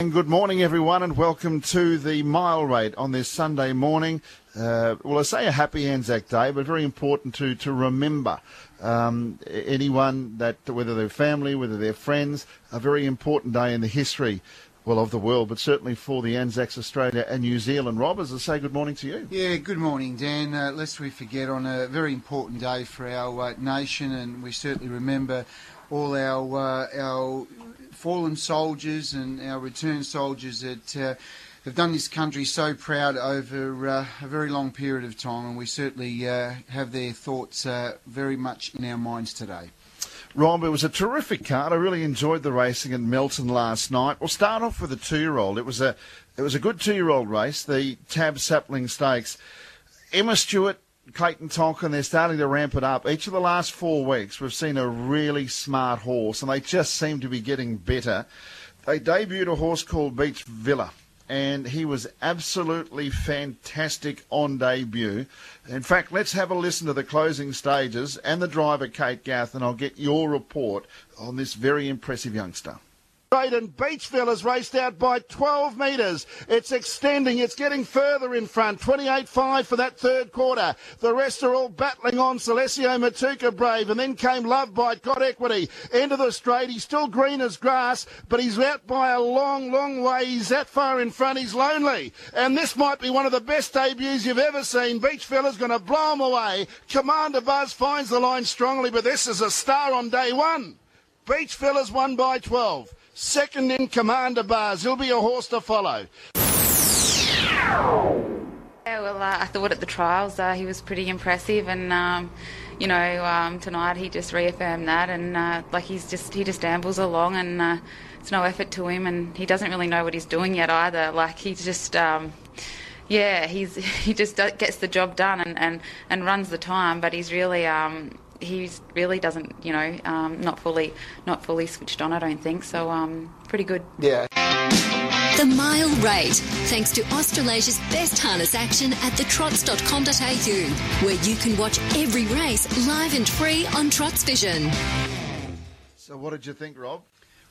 And good morning, everyone, and welcome to the mile rate on this Sunday morning. Uh, well, I say a happy Anzac Day, but very important to to remember um, anyone that, whether they're family, whether they're friends, a very important day in the history. Well, of the world, but certainly for the Anzacs Australia and New Zealand. Rob, as I say, good morning to you. Yeah, good morning, Dan. Uh, lest we forget, on a very important day for our uh, nation, and we certainly remember all our uh, our fallen soldiers and our returned soldiers that uh, have done this country so proud over uh, a very long period of time, and we certainly uh, have their thoughts uh, very much in our minds today. Rob, it was a terrific card. I really enjoyed the racing in Melton last night. We'll start off with the two-year-old. It was a it was a good two-year-old race, the Tab Sapling Stakes. Emma Stewart Clayton Tonkin, they're starting to ramp it up. Each of the last four weeks, we've seen a really smart horse, and they just seem to be getting better. They debuted a horse called Beach Villa, and he was absolutely fantastic on debut. In fact, let's have a listen to the closing stages and the driver, Kate Gath, and I'll get your report on this very impressive youngster. And Beach Villa has raced out by 12 metres. It's extending. It's getting further in front. 28.5 for that third quarter. The rest are all battling on. Celestio Matuka Brave. And then came Love Bite. Got equity. Into the straight. He's still green as grass, but he's out by a long, long way. He's that far in front. He's lonely. And this might be one of the best debuts you've ever seen. Beachvilla's going to blow him away. Commander Buzz finds the line strongly, but this is a star on day one. Beach Villa Beachvilla's won by 12. Second in Commander Buzz. He'll be a horse to follow. Yeah, well, uh, I thought at the trials uh, he was pretty impressive, and um, you know um, tonight he just reaffirmed that, and uh, like he's just he just ambles along, and uh, it's no effort to him, and he doesn't really know what he's doing yet either. Like he's just. Um, yeah, he's he just gets the job done and, and, and runs the time, but he's really um, he really doesn't, you know, um, not fully not fully switched on. I don't think so. Um, pretty good. Yeah. The Mile Rate, thanks to Australasia's best harness action at thetrots.com.au, where you can watch every race live and free on Trots Vision. So, what did you think, Rob?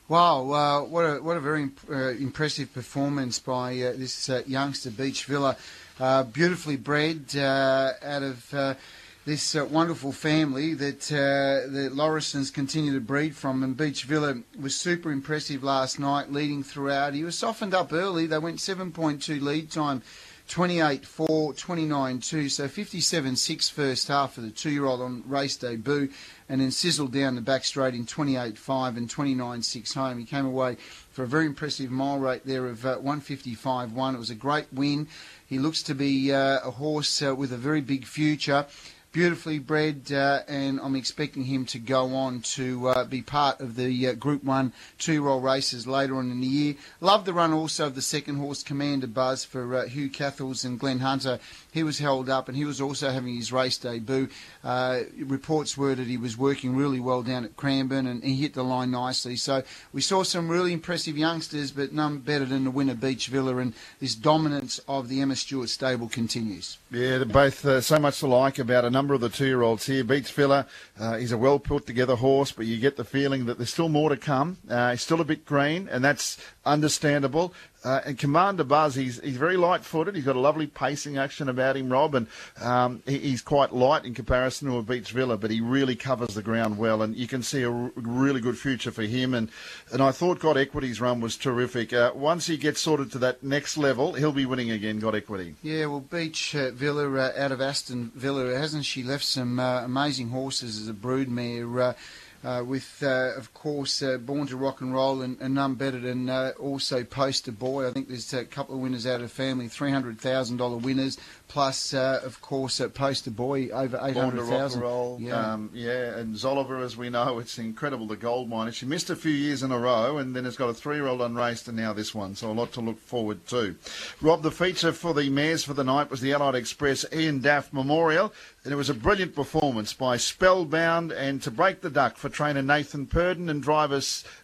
Wow, uh, what a what a very uh, impressive performance by uh, this uh, youngster Beach Villa, uh, beautifully bred uh, out of this uh, wonderful family that uh, the Laurisons continue to breed from. And Beach Villa was super impressive last night, leading throughout. He was softened up early. They went 7.2 lead time. 28 4, 29 2, so 57 6 first half for the two year old on race debut, and then sizzled down the back straight in 28 5 and 29 6 home. He came away for a very impressive mile rate there of uh, 155 1. It was a great win. He looks to be uh, a horse uh, with a very big future beautifully bred, uh, and I'm expecting him to go on to uh, be part of the uh, Group 1 two-year-old races later on in the year. Love the run also of the second horse, Commander Buzz, for uh, Hugh Cathels and Glenn Hunter. He was held up, and he was also having his race debut. Uh, reports were that he was working really well down at Cranbourne, and he hit the line nicely. So we saw some really impressive youngsters, but none better than the winner, Beach Villa, and this dominance of the Emma Stewart stable continues. Yeah, both uh, so much alike about a number of the two-year-olds here. Beach Villa, uh, he's a well put together horse, but you get the feeling that there's still more to come. Uh, he's still a bit green, and that's understandable. Uh, and Commander Buzz, he's, he's very light-footed. He's got a lovely pacing action about him, Rob, and um, he, he's quite light in comparison to a Beach Villa, but he really covers the ground well, and you can see a r- really good future for him. And, and I thought God Equity's run was terrific. Uh, once he gets sorted to that next level, he'll be winning again, God Equity. Yeah, well, Beach uh, Villa uh, out of Aston Villa, hasn't she left some uh, amazing horses as a broodmare? Uh, with, uh, of course, uh, Born to Rock and Roll and, and none better than uh, also Poster Boy. I think there's a couple of winners out of the family, $300,000 winners, plus, uh, of course, Poster Boy over 800,000. Yeah. Um, yeah, and Zoliver, as we know, it's incredible, the gold miner. She missed a few years in a row and then has got a three-year-old unraced and now this one, so a lot to look forward to. Rob, the feature for the mares for the night was the Allied Express Ian Daft Memorial, and it was a brilliant performance by Spellbound and to break the duck for trainer Nathan Purdon and driver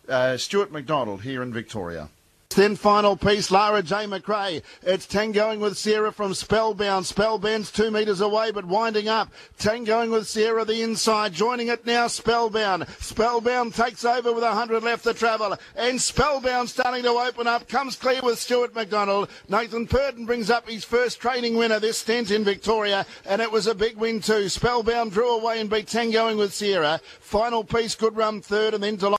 uh, Stuart McDonald here in Victoria. Then final piece, Lara J. McRae. It's tangoing with Sierra from Spellbound. Spellbound's two metres away, but winding up. Tangoing with Sierra the inside. Joining it now, Spellbound. Spellbound takes over with 100 left to travel. And Spellbound starting to open up. Comes clear with Stuart McDonald. Nathan Purdon brings up his first training winner this stint in Victoria. And it was a big win too. Spellbound drew away and beat Tangoing with Sierra. Final piece, good run third and then to...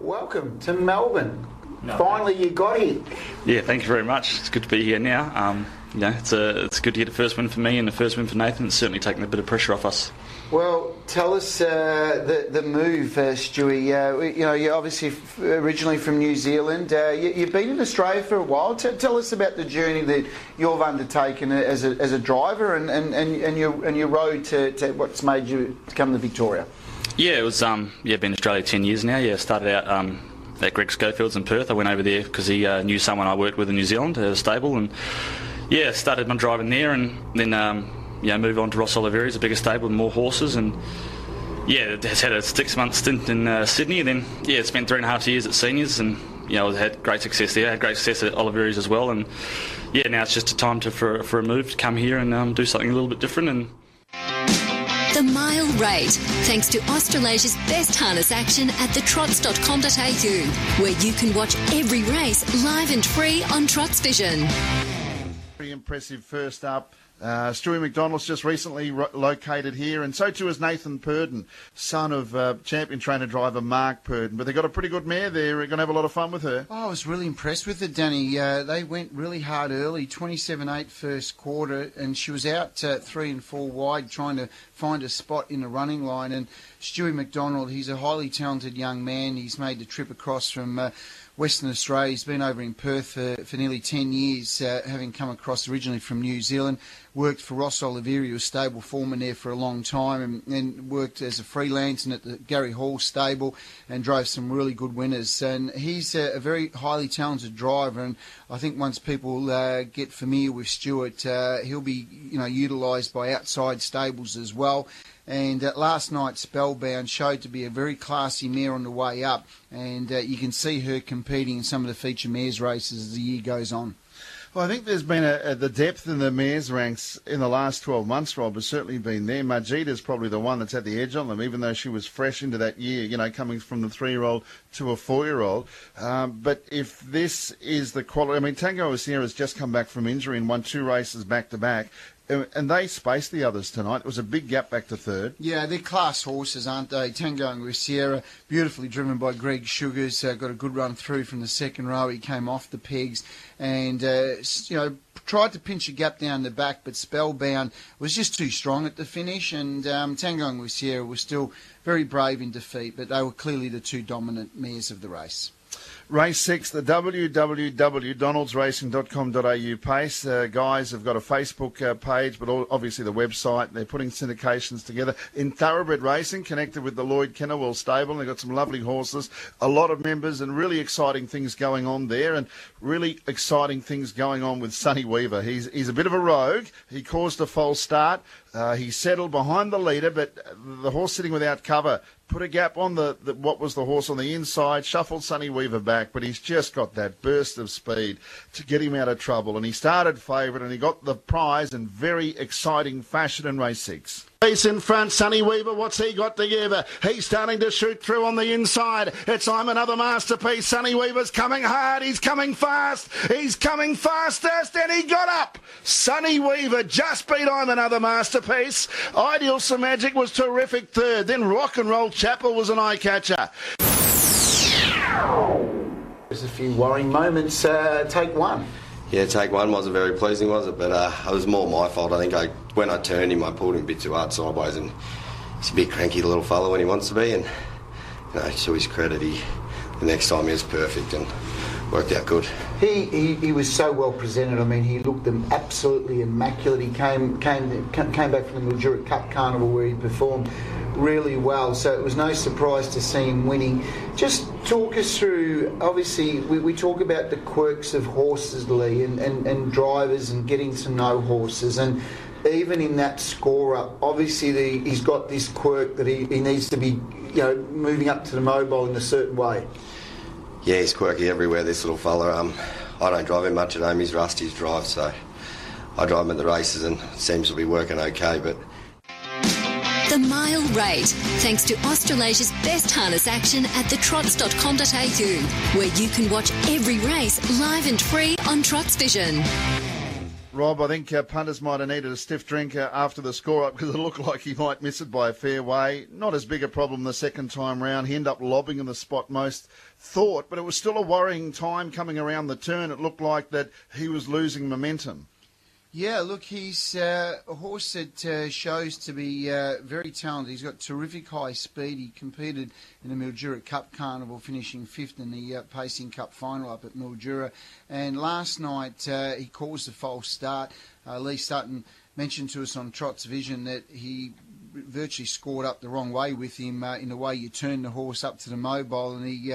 Welcome to Melbourne. No, Finally, you got here. Yeah, thank you very much. It's good to be here now. Um, you know, it's a, it's good to get the first win for me and the first win for Nathan. It's certainly taking a bit of pressure off us. Well, tell us uh, the the move, uh, Stewie. Uh, you know, you're obviously originally from New Zealand. Uh, you, have been in Australia for a while. T- tell us about the journey that you've undertaken as a, as a driver and, and, and, and your and your road to, to what's made you come to Victoria. Yeah, it was um, yeah, been in Australia ten years now. Yeah, started out um, at Greg Schofield's in Perth. I went over there because he uh, knew someone I worked with in New Zealand at a stable, and yeah, started my driving there, and then um, yeah, moved on to Ross Olivieri's, a bigger stable with more horses, and yeah, has had a six month stint in uh, Sydney, and then yeah, spent three and a half years at seniors, and you know, had great success there, had great success at Olivieri's as well, and yeah, now it's just a time to for for a move to come here and um, do something a little bit different and. The Mile Rate, thanks to Australasia's best harness action at thetrots.com.au, where you can watch every race live and free on Trots Vision. Very impressive first up uh, Stewie McDonald's just recently ro- located here, and so too is Nathan Purdon, son of uh, champion trainer driver Mark Purdon. But they've got a pretty good mare there. We're going to have a lot of fun with her. Oh, I was really impressed with it, Danny. Uh, they went really hard early, 27 8 first quarter, and she was out uh, three and four wide trying to find a spot in the running line. And Stewie McDonald, he's a highly talented young man. He's made the trip across from uh, Western Australia. He's been over in Perth for, for nearly 10 years, uh, having come across originally from New Zealand. Worked for Ross was stable foreman there for a long time, and then worked as a freelance and at the Gary Hall stable and drove some really good winners. And he's a, a very highly talented driver, and I think once people uh, get familiar with Stuart, uh, he'll be you know utilised by outside stables as well. And uh, last night, Spellbound showed to be a very classy mare on the way up, and uh, you can see her competing in some of the feature mares races as the year goes on. Well, I think there's been a, a, the depth in the mares ranks in the last 12 months, Rob, has certainly been there. Majita's probably the one that's at the edge on them, even though she was fresh into that year, you know, coming from the three-year-old to a four-year-old. Um, but if this is the quality, I mean, Tango Sierra has just come back from injury and won two races back-to-back and they spaced the others tonight. It was a big gap back to third. Yeah, they're class horses, aren't they? Tango and Sierra, beautifully driven by Greg Sugars, uh, got a good run through from the second row. He came off the pegs and, uh, you know, tried to pinch a gap down the back, but Spellbound was just too strong at the finish. And um, Tango and Sierra was still very brave in defeat, but they were clearly the two dominant mares of the race. Race 6, the www.donaldsracing.com.au pace. Uh, guys have got a Facebook uh, page, but all, obviously the website. They're putting syndications together in thoroughbred racing, connected with the Lloyd Kennewell stable. They've got some lovely horses, a lot of members, and really exciting things going on there, and really exciting things going on with Sonny Weaver. He's, he's a bit of a rogue. He caused a false start. Uh, he settled behind the leader, but the horse sitting without cover put a gap on the, the, what was the horse on the inside, shuffled Sonny Weaver back, but he's just got that burst of speed to get him out of trouble. And he started favourite and he got the prize in very exciting fashion in race six. He's in front, Sonny Weaver. What's he got to together? He's starting to shoot through on the inside. It's I'm another masterpiece. Sonny Weaver's coming hard. He's coming fast. He's coming fastest, and he got up. Sonny Weaver just beat I'm another masterpiece. Ideal Some Magic was terrific third. Then Rock and Roll Chapel was an eye catcher. There's a few worrying moments. Uh, take one. Yeah, take one wasn't very pleasing, was it? But uh, it was more my fault. I think I, when I turned him, I pulled him a bit too hard sideways, and he's a bit cranky, the little fellow, when he wants to be. And you know, to his credit, he the next time he was perfect and worked out good. He, he, he was so well presented. I mean, he looked them absolutely immaculate. He came came came back from the Mildura Cup Carnival where he performed really well. So it was no surprise to see him winning. Just talk us through, obviously, we, we talk about the quirks of horses, Lee, and, and, and drivers and getting to know horses. And even in that scorer, obviously the, he's got this quirk that he, he needs to be, you know, moving up to the mobile in a certain way. Yeah, he's quirky everywhere, this little fella. Um, I don't drive him much at home, he's Rusty's drive, so I drive him at the races and seems to be working okay, but The Mile Rate, thanks to Australasia's best harness action at thetrots.com.au, where you can watch every race live and free on Trots Vision. Rob, I think uh, punters might have needed a stiff drink uh, after the score up because it looked like he might miss it by a fair way. Not as big a problem the second time round. He ended up lobbing in the spot most thought, but it was still a worrying time coming around the turn. It looked like that he was losing momentum. Yeah, look, he's uh, a horse that uh, shows to be uh, very talented. He's got terrific high speed. He competed in the Mildura Cup Carnival, finishing fifth in the uh, Pacing Cup final up at Mildura. And last night uh, he caused a false start. Uh, Lee Sutton mentioned to us on Trot's Vision that he virtually scored up the wrong way with him in the way you turn the horse up to the mobile, and he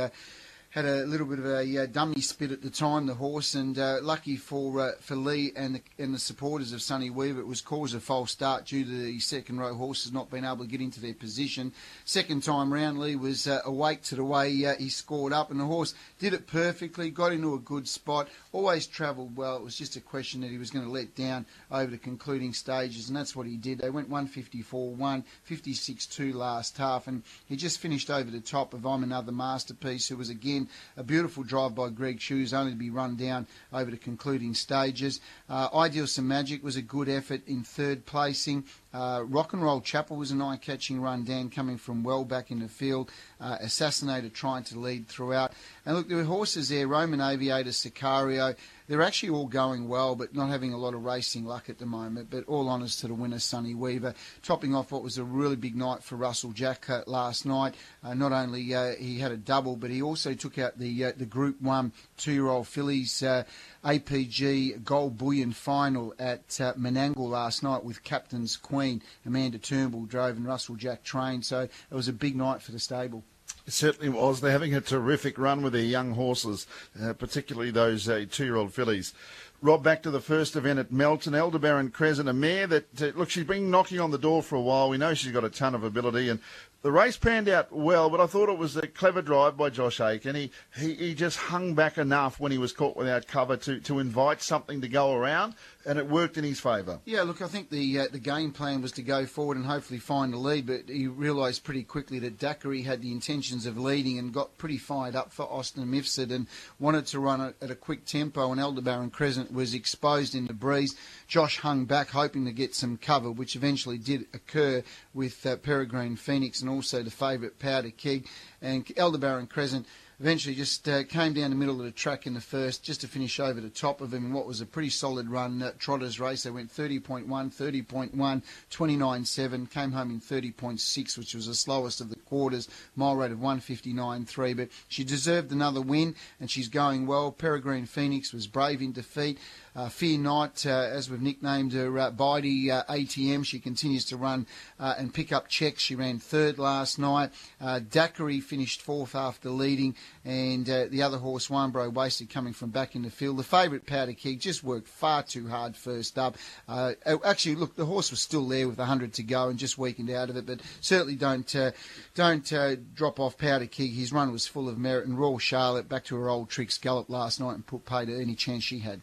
had a little bit of a uh, dummy spit at the time, the horse, and uh, lucky for uh, for Lee and the, and the supporters of Sonny Weaver, it was caused a false start due to the second row horses not being able to get into their position. Second time round, Lee was uh, awake to the way uh, he scored up, and the horse did it perfectly, got into a good spot, always travelled well. It was just a question that he was going to let down over the concluding stages, and that's what he did. They went 154 1, 56 2 last half, and he just finished over the top of I'm Another Masterpiece, who was again a beautiful drive by Greg Sugars, only to be run down over the concluding stages. Uh, Ideal Some Magic was a good effort in third placing. Uh, Rock and Roll Chapel was an eye-catching run. Dan coming from well back in the field. Uh, Assassinator trying to lead throughout. And look, there were horses there. Roman Aviator, Sicario. They're actually all going well, but not having a lot of racing luck at the moment. But all honours to the winner, Sonny Weaver, topping off what was a really big night for Russell Jack uh, last night. Uh, not only uh, he had a double, but he also took out the uh, the Group One two-year-old fillies. Uh, APG Gold Bullion final at uh, Menangle last night with Captain's Queen. Amanda Turnbull drove and Russell Jack trained, so it was a big night for the stable. It certainly was. They're having a terrific run with their young horses, uh, particularly those uh, two-year-old fillies. Rob, back to the first event at Melton. Elderbaron Crescent, a mare that, uh, look, she's been knocking on the door for a while. We know she's got a ton of ability, and the race panned out well, but I thought it was a clever drive by Josh Aiken. He, he, he just hung back enough when he was caught without cover to, to invite something to go around, and it worked in his favour. Yeah, look, I think the uh, the game plan was to go forward and hopefully find a lead, but he realised pretty quickly that Daiquiri had the intentions of leading and got pretty fired up for Austin Mifsud and wanted to run at a quick tempo, and Elderbaron Crescent was exposed in the breeze. Josh hung back, hoping to get some cover, which eventually did occur with uh, Peregrine Phoenix and also the favourite Powder Keg. And Elderbaron Crescent eventually just uh, came down the middle of the track in the first just to finish over the top of him in what was a pretty solid run uh, trotters race they went 30.1 30.1 29.7 came home in 30.6 which was the slowest of the quarters mile rate of 159.3 but she deserved another win and she's going well peregrine phoenix was brave in defeat uh, Fear Night, uh, as we've nicknamed her, uh, Bidey uh, ATM. She continues to run uh, and pick up checks. She ran third last night. Uh, finished fourth after leading, and uh, the other horse, Winebro Wasted, coming from back in the field. The favourite, Powder Keg, just worked far too hard first up. Uh, actually, look, the horse was still there with 100 to go and just weakened out of it, but certainly don't uh, don't uh, drop off Powder Keg. His run was full of merit, and Royal Charlotte back to her old tricks, gallop last night and put paid her any chance she had.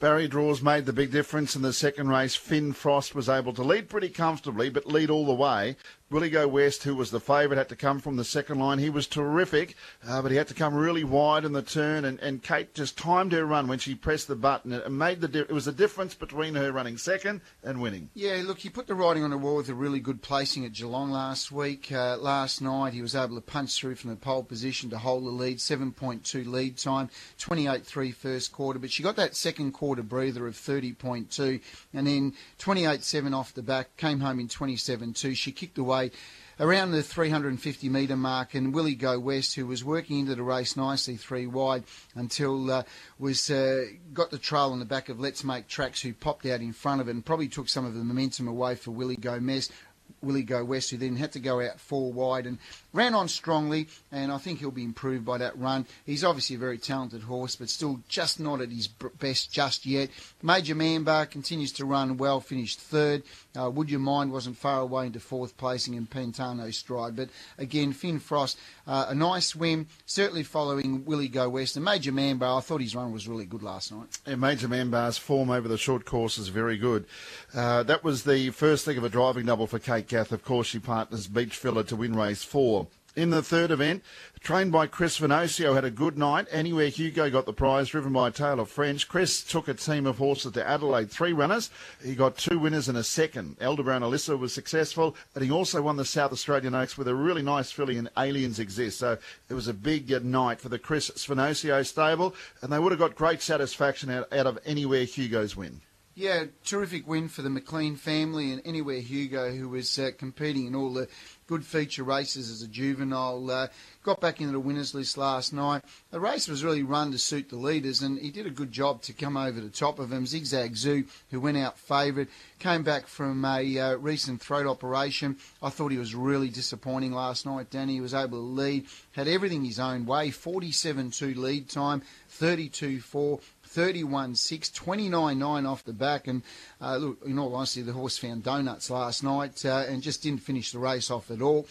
Barry draws made the big difference in the second race. Finn Frost was able to lead pretty comfortably, but lead all the way. Willie Go West, who was the favourite, had to come from the second line. He was terrific, uh, but he had to come really wide in the turn, and, and Kate just timed her run when she pressed the button. It made the di- it was the difference between her running second and winning. Yeah, look, he put the writing on the wall with a really good placing at Geelong last week. Uh, last night, he was able to punch through from the pole position to hold the lead, 7.2 lead time, 28.3 first quarter, but she got that second quarter breather of 30.2, and then 28.7 off the back, came home in 27.2. She kicked away around the 350 metre mark, and Willie Go West, who was working into the race nicely three wide until uh, was uh, got the trail on the back of Let's Make Tracks, who popped out in front of it and probably took some of the momentum away for Willie Go. Willie Go West, who then had to go out four wide and ran on strongly. And I think he'll be improved by that run. He's obviously a very talented horse, but still just not at his best just yet. Major Mambar continues to run well, finished third. Uh, Would Your Mind wasn't far away into fourth placing in Pantano Stride. But again, Finn Frost, uh, a nice swim, certainly following Willie Go West. And Major Mambar, I thought his run was really good last night. Yeah, Major Mambar's form over the short course is very good. Uh, that was the first leg of a driving double for Kate Gath. Of course, she partners Beach Villa to win race four. In the third event, trained by Chris Svanosio, had a good night. Anywhere Hugo got the prize, driven by Taylor French. Chris took a team of horses to Adelaide, three runners. He got two winners and a second. Elderbrown Alyssa was successful, and he also won the South Australian Oaks with a really nice filly in Aliens Exist. So it was a big uh, night for the Chris Svanosio stable, and they would have got great satisfaction out, out of Anywhere Hugo's win. Yeah, terrific win for the McLean family and Anywhere Hugo, who was uh, competing in all the good feature races as a juvenile. Uh, got back into the winners list last night. The race was really run to suit the leaders, and he did a good job to come over the top of them. Zigzag Zoo, who went out favourite, came back from a uh, recent throat operation. I thought he was really disappointing last night. Danny was able to lead, had everything his own way. 47-2 lead time, 32-4. 31 6, 29 9 off the back. And uh, look, in all honesty, the horse found donuts last night uh, and just didn't finish the race off at all.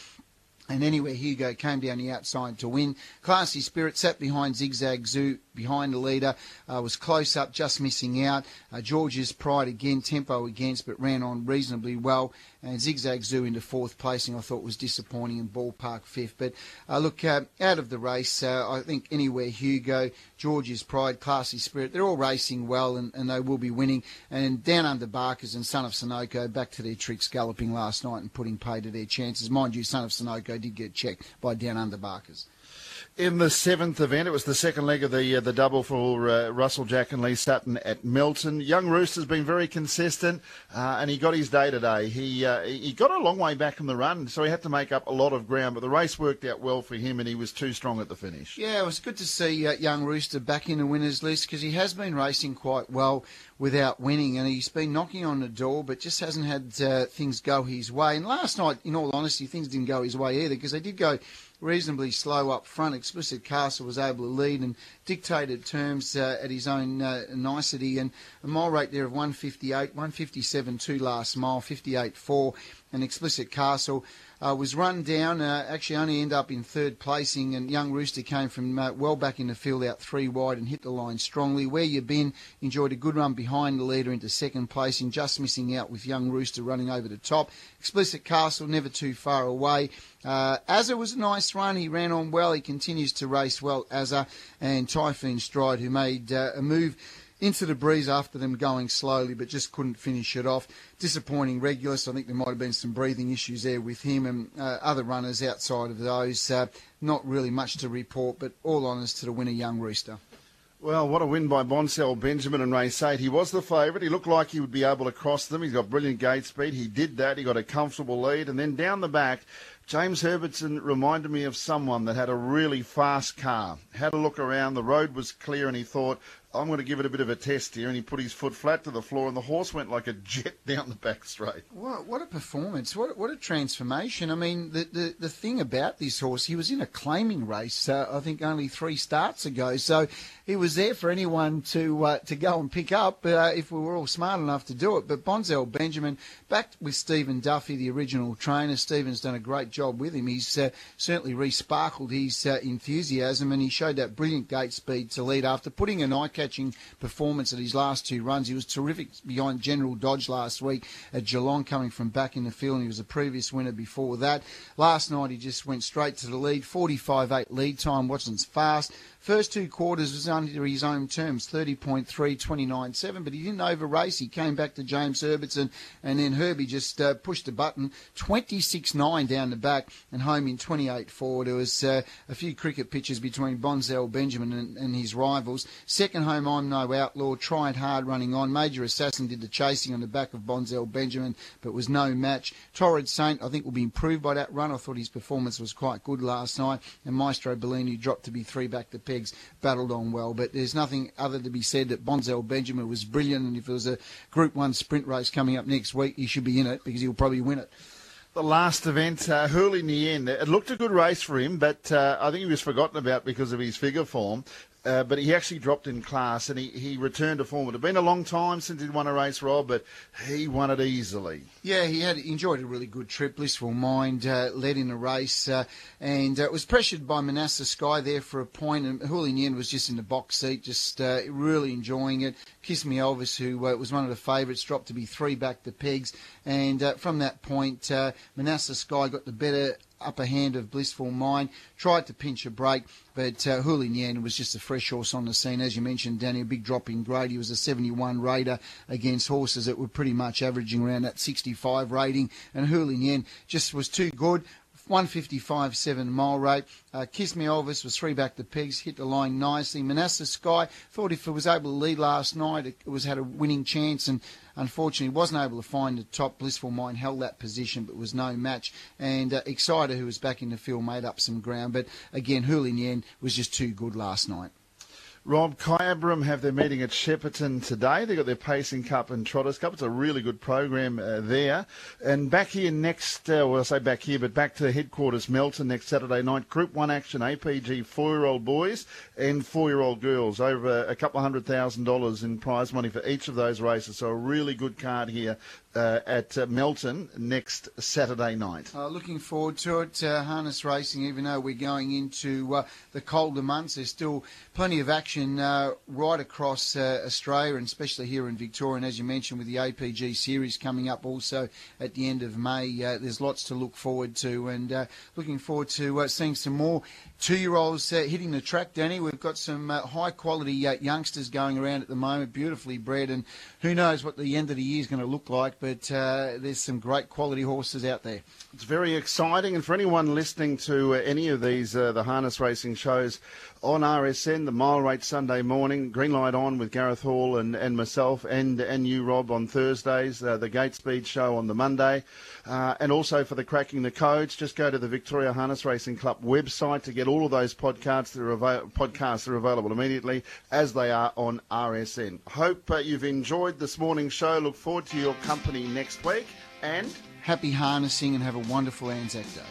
And anywhere Hugo came down the outside to win. Classy Spirit sat behind Zigzag Zoo, behind the leader, uh, was close up, just missing out. Uh, George's Pride again, tempo against, but ran on reasonably well. And Zigzag Zoo into fourth placing, I thought was disappointing, and Ballpark fifth. But uh, look, uh, out of the race, uh, I think anywhere Hugo, George's Pride, Classy Spirit, they're all racing well and, and they will be winning. And down under Barkers and Son of Sunoco back to their tricks galloping last night and putting pay to their chances. Mind you, Son of Sunoco did get checked by down under Barkers. In the seventh event, it was the second leg of the uh, the double for uh, Russell Jack and Lee Sutton at Melton. Young Rooster's been very consistent, uh, and he got his day today. He uh, he got a long way back in the run, so he had to make up a lot of ground. But the race worked out well for him, and he was too strong at the finish. Yeah, it was good to see uh, Young Rooster back in the winners list because he has been racing quite well without winning, and he's been knocking on the door, but just hasn't had uh, things go his way. And last night, in all honesty, things didn't go his way either because they did go reasonably slow up front. Explicit Castle was able to lead and dictated terms uh, at his own uh, nicety. And a mile rate there of 158, 157 two last mile, 58 4. And Explicit Castle uh, was run down, uh, actually only end up in third placing, and Young Rooster came from uh, well back in the field out three wide and hit the line strongly. Where you been, enjoyed a good run behind the leader into second placing, just missing out with Young Rooster running over the top. Explicit Castle never too far away. Uh, Azza was a nice run. He ran on well. He continues to race well, Azza and Typhoon Stride, who made uh, a move into the breeze after them going slowly, but just couldn't finish it off. Disappointing Regulus. I think there might have been some breathing issues there with him and uh, other runners outside of those. Uh, not really much to report, but all honours to the winner, Young Rooster. Well, what a win by Bonsell Benjamin and Race 8. He was the favourite. He looked like he would be able to cross them. He's got brilliant gate speed. He did that. He got a comfortable lead. And then down the back, James Herbertson reminded me of someone that had a really fast car. Had a look around. The road was clear and he thought, I'm going to give it a bit of a test here. And he put his foot flat to the floor, and the horse went like a jet down the back straight. What, what a performance! What, what a transformation! I mean, the, the, the thing about this horse, he was in a claiming race, uh, I think only three starts ago. So he was there for anyone to uh, to go and pick up uh, if we were all smart enough to do it. But Bonzel Benjamin, back with Stephen Duffy, the original trainer. Stephen's done a great job with him. He's uh, certainly resparkled his uh, enthusiasm, and he showed that brilliant gate speed to lead after putting an eye catching performance at his last two runs. He was terrific behind General Dodge last week at Geelong, coming from back in the field. And he was a previous winner before that. Last night he just went straight to the lead, 45-8 lead time. Watson's fast. First two quarters was under his own terms, 30.3, 29.7, but he didn't over race. He came back to James Herbertson, and then Herbie just uh, pushed the button, 26.9 down the back and home in 28.4. There was uh, a few cricket pitches between Bonzel Benjamin and, and, his rivals. Second home, I'm no outlaw, tried hard running on. Major Assassin did the chasing on the back of Bonzel Benjamin, but was no match. Torrid Saint, I think, will be improved by that run. I thought his performance was quite good last night, and Maestro Bellini dropped to be three back to pegs battled on well. But there's nothing other to be said that Bonzel Benjamin was brilliant, and if there was a Group One sprint race coming up next week, he should be in it because he'll probably win it. the last event, uh, Hurley in the end. It looked a good race for him, but uh, I think he was forgotten about because of his figure form. Uh, but he actually dropped in class and he, he returned to form. It had been a long time since he'd won a race, Rob, but he won it easily. Yeah, he had enjoyed a really good trip. Blissful Mind uh, led in the race uh, and uh, was pressured by Manasseh Sky there for a point. And Houlin was just in the box seat, just uh, really enjoying it. Kiss Me Elvis, who uh, was one of the favourites, dropped to be three back the pegs. And from that point, Manasseh Sky got the better upper hand of Blissful Mind, tried to pinch a break, but uh, Hulin was just a fresh horse on the scene. As you mentioned, Danny, a big drop in grade. He was a 71 raider against horses that were pretty much averaging around that 65 rating, and Huli Hulin just was too good. 155 seven mile rate. Uh, Kiss Me Elvis was three back the pegs, hit the line nicely. Manasseh Sky thought if it was able to lead last night, it was had a winning chance, and unfortunately wasn't able to find the top. Blissful Mind held that position, but was no match. And uh, Exciter, who was back in the field, made up some ground. But again, Houlin was just too good last night. Rob, Kyabram have their meeting at Shepparton today. They've got their Pacing Cup and Trotters Cup. It's a really good program uh, there. And back here next, uh, well, I say back here, but back to headquarters, Melton, next Saturday night. Group 1 action, APG four-year-old boys and four-year-old girls. Over a couple of hundred thousand dollars in prize money for each of those races. So a really good card here uh, at uh, Melton next Saturday night. Uh, looking forward to it. Uh, harness racing, even though we're going into uh, the colder months, there's still plenty of action uh, right across Australia and especially here in Victoria. And as you mentioned, with the APG series coming up also at the end of May, there's lots to look forward to. And looking forward to seeing some more two-year-olds hitting the track, Danny. We've got some high quality youngsters going around at the moment, beautifully bred. And who knows what the end of the year is going to look like but uh, there's some great quality horses out there. It's very exciting, and for anyone listening to uh, any of these, uh, the harness racing shows on RSN, the Mile Rate Sunday morning, Green Light On with Gareth Hall and, and myself, and and you, Rob, on Thursdays, uh, the Gate Speed show on the Monday, uh, and also for the Cracking the Codes, just go to the Victoria Harness Racing Club website to get all of those podcasts that are, av- podcasts are available immediately as they are on RSN. Hope uh, you've enjoyed this morning's show. Look forward to your company next week, and happy harnessing and have a wonderful Anzac Day.